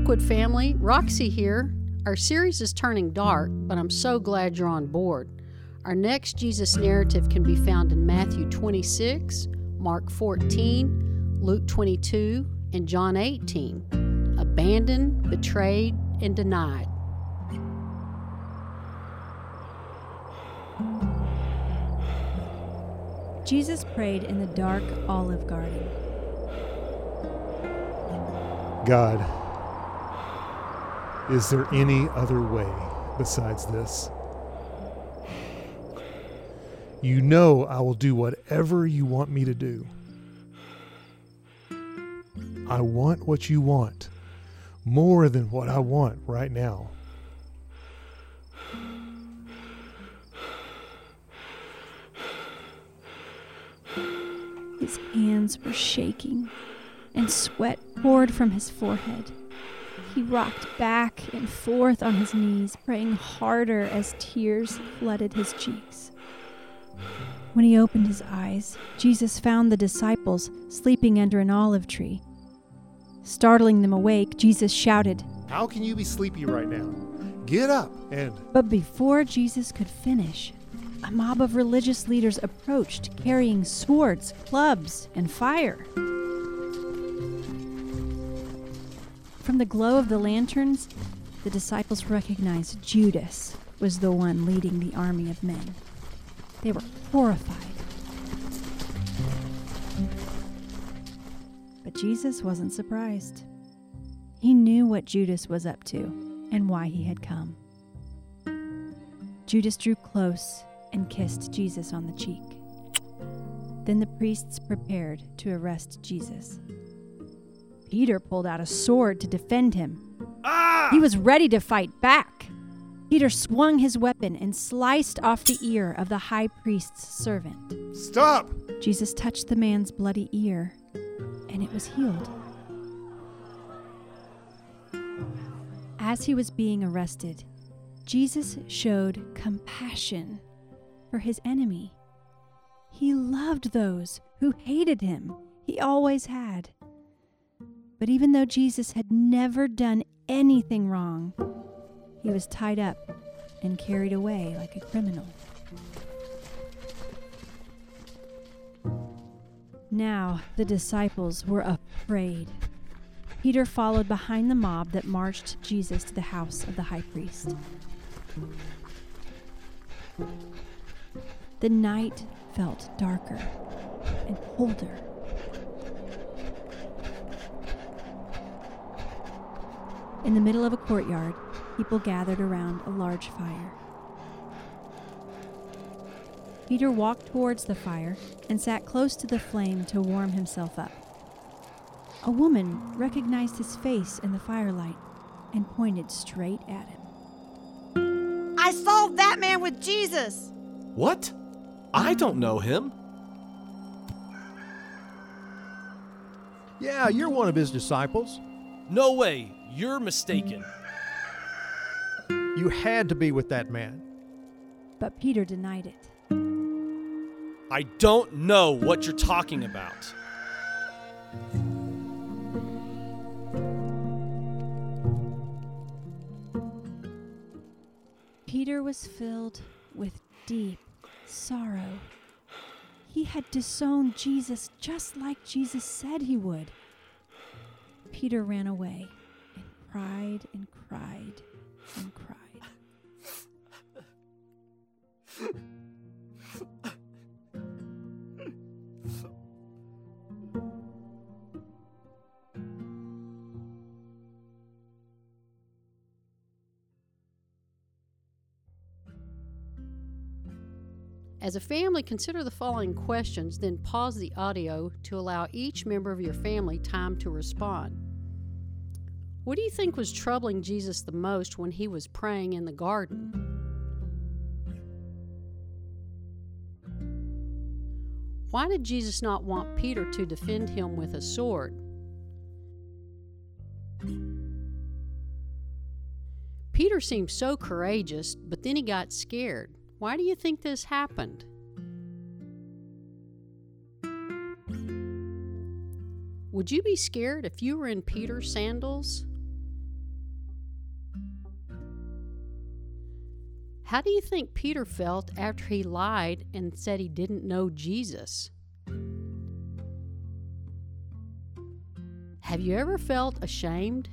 Oakwood family, Roxy here. Our series is turning dark, but I'm so glad you're on board. Our next Jesus narrative can be found in Matthew 26, Mark 14, Luke 22, and John 18. Abandoned, betrayed, and denied. Jesus prayed in the dark olive garden. God, is there any other way besides this? You know I will do whatever you want me to do. I want what you want more than what I want right now. His hands were shaking, and sweat poured from his forehead. He rocked back and forth on his knees, praying harder as tears flooded his cheeks. When he opened his eyes, Jesus found the disciples sleeping under an olive tree. Startling them awake, Jesus shouted, How can you be sleepy right now? Get up and. But before Jesus could finish, a mob of religious leaders approached carrying swords, clubs, and fire. From the glow of the lanterns, the disciples recognized Judas was the one leading the army of men. They were horrified. But Jesus wasn't surprised. He knew what Judas was up to and why he had come. Judas drew close and kissed Jesus on the cheek. Then the priests prepared to arrest Jesus. Peter pulled out a sword to defend him. Ah! He was ready to fight back. Peter swung his weapon and sliced off the ear of the high priest's servant. Stop! Jesus touched the man's bloody ear, and it was healed. As he was being arrested, Jesus showed compassion for his enemy. He loved those who hated him. He always had. But even though Jesus had never done anything wrong, he was tied up and carried away like a criminal. Now the disciples were afraid. Peter followed behind the mob that marched Jesus to the house of the high priest. The night felt darker and colder. In the middle of a courtyard, people gathered around a large fire. Peter walked towards the fire and sat close to the flame to warm himself up. A woman recognized his face in the firelight and pointed straight at him. I saw that man with Jesus. What? I don't know him. Yeah, you're one of his disciples. No way. You're mistaken. You had to be with that man. But Peter denied it. I don't know what you're talking about. Peter was filled with deep sorrow. He had disowned Jesus just like Jesus said he would. Peter ran away and cried and cried and cried. As a family, consider the following questions, then pause the audio to allow each member of your family time to respond. What do you think was troubling Jesus the most when he was praying in the garden? Why did Jesus not want Peter to defend him with a sword? Peter seemed so courageous, but then he got scared. Why do you think this happened? Would you be scared if you were in Peter's sandals? How do you think Peter felt after he lied and said he didn't know Jesus? Have you ever felt ashamed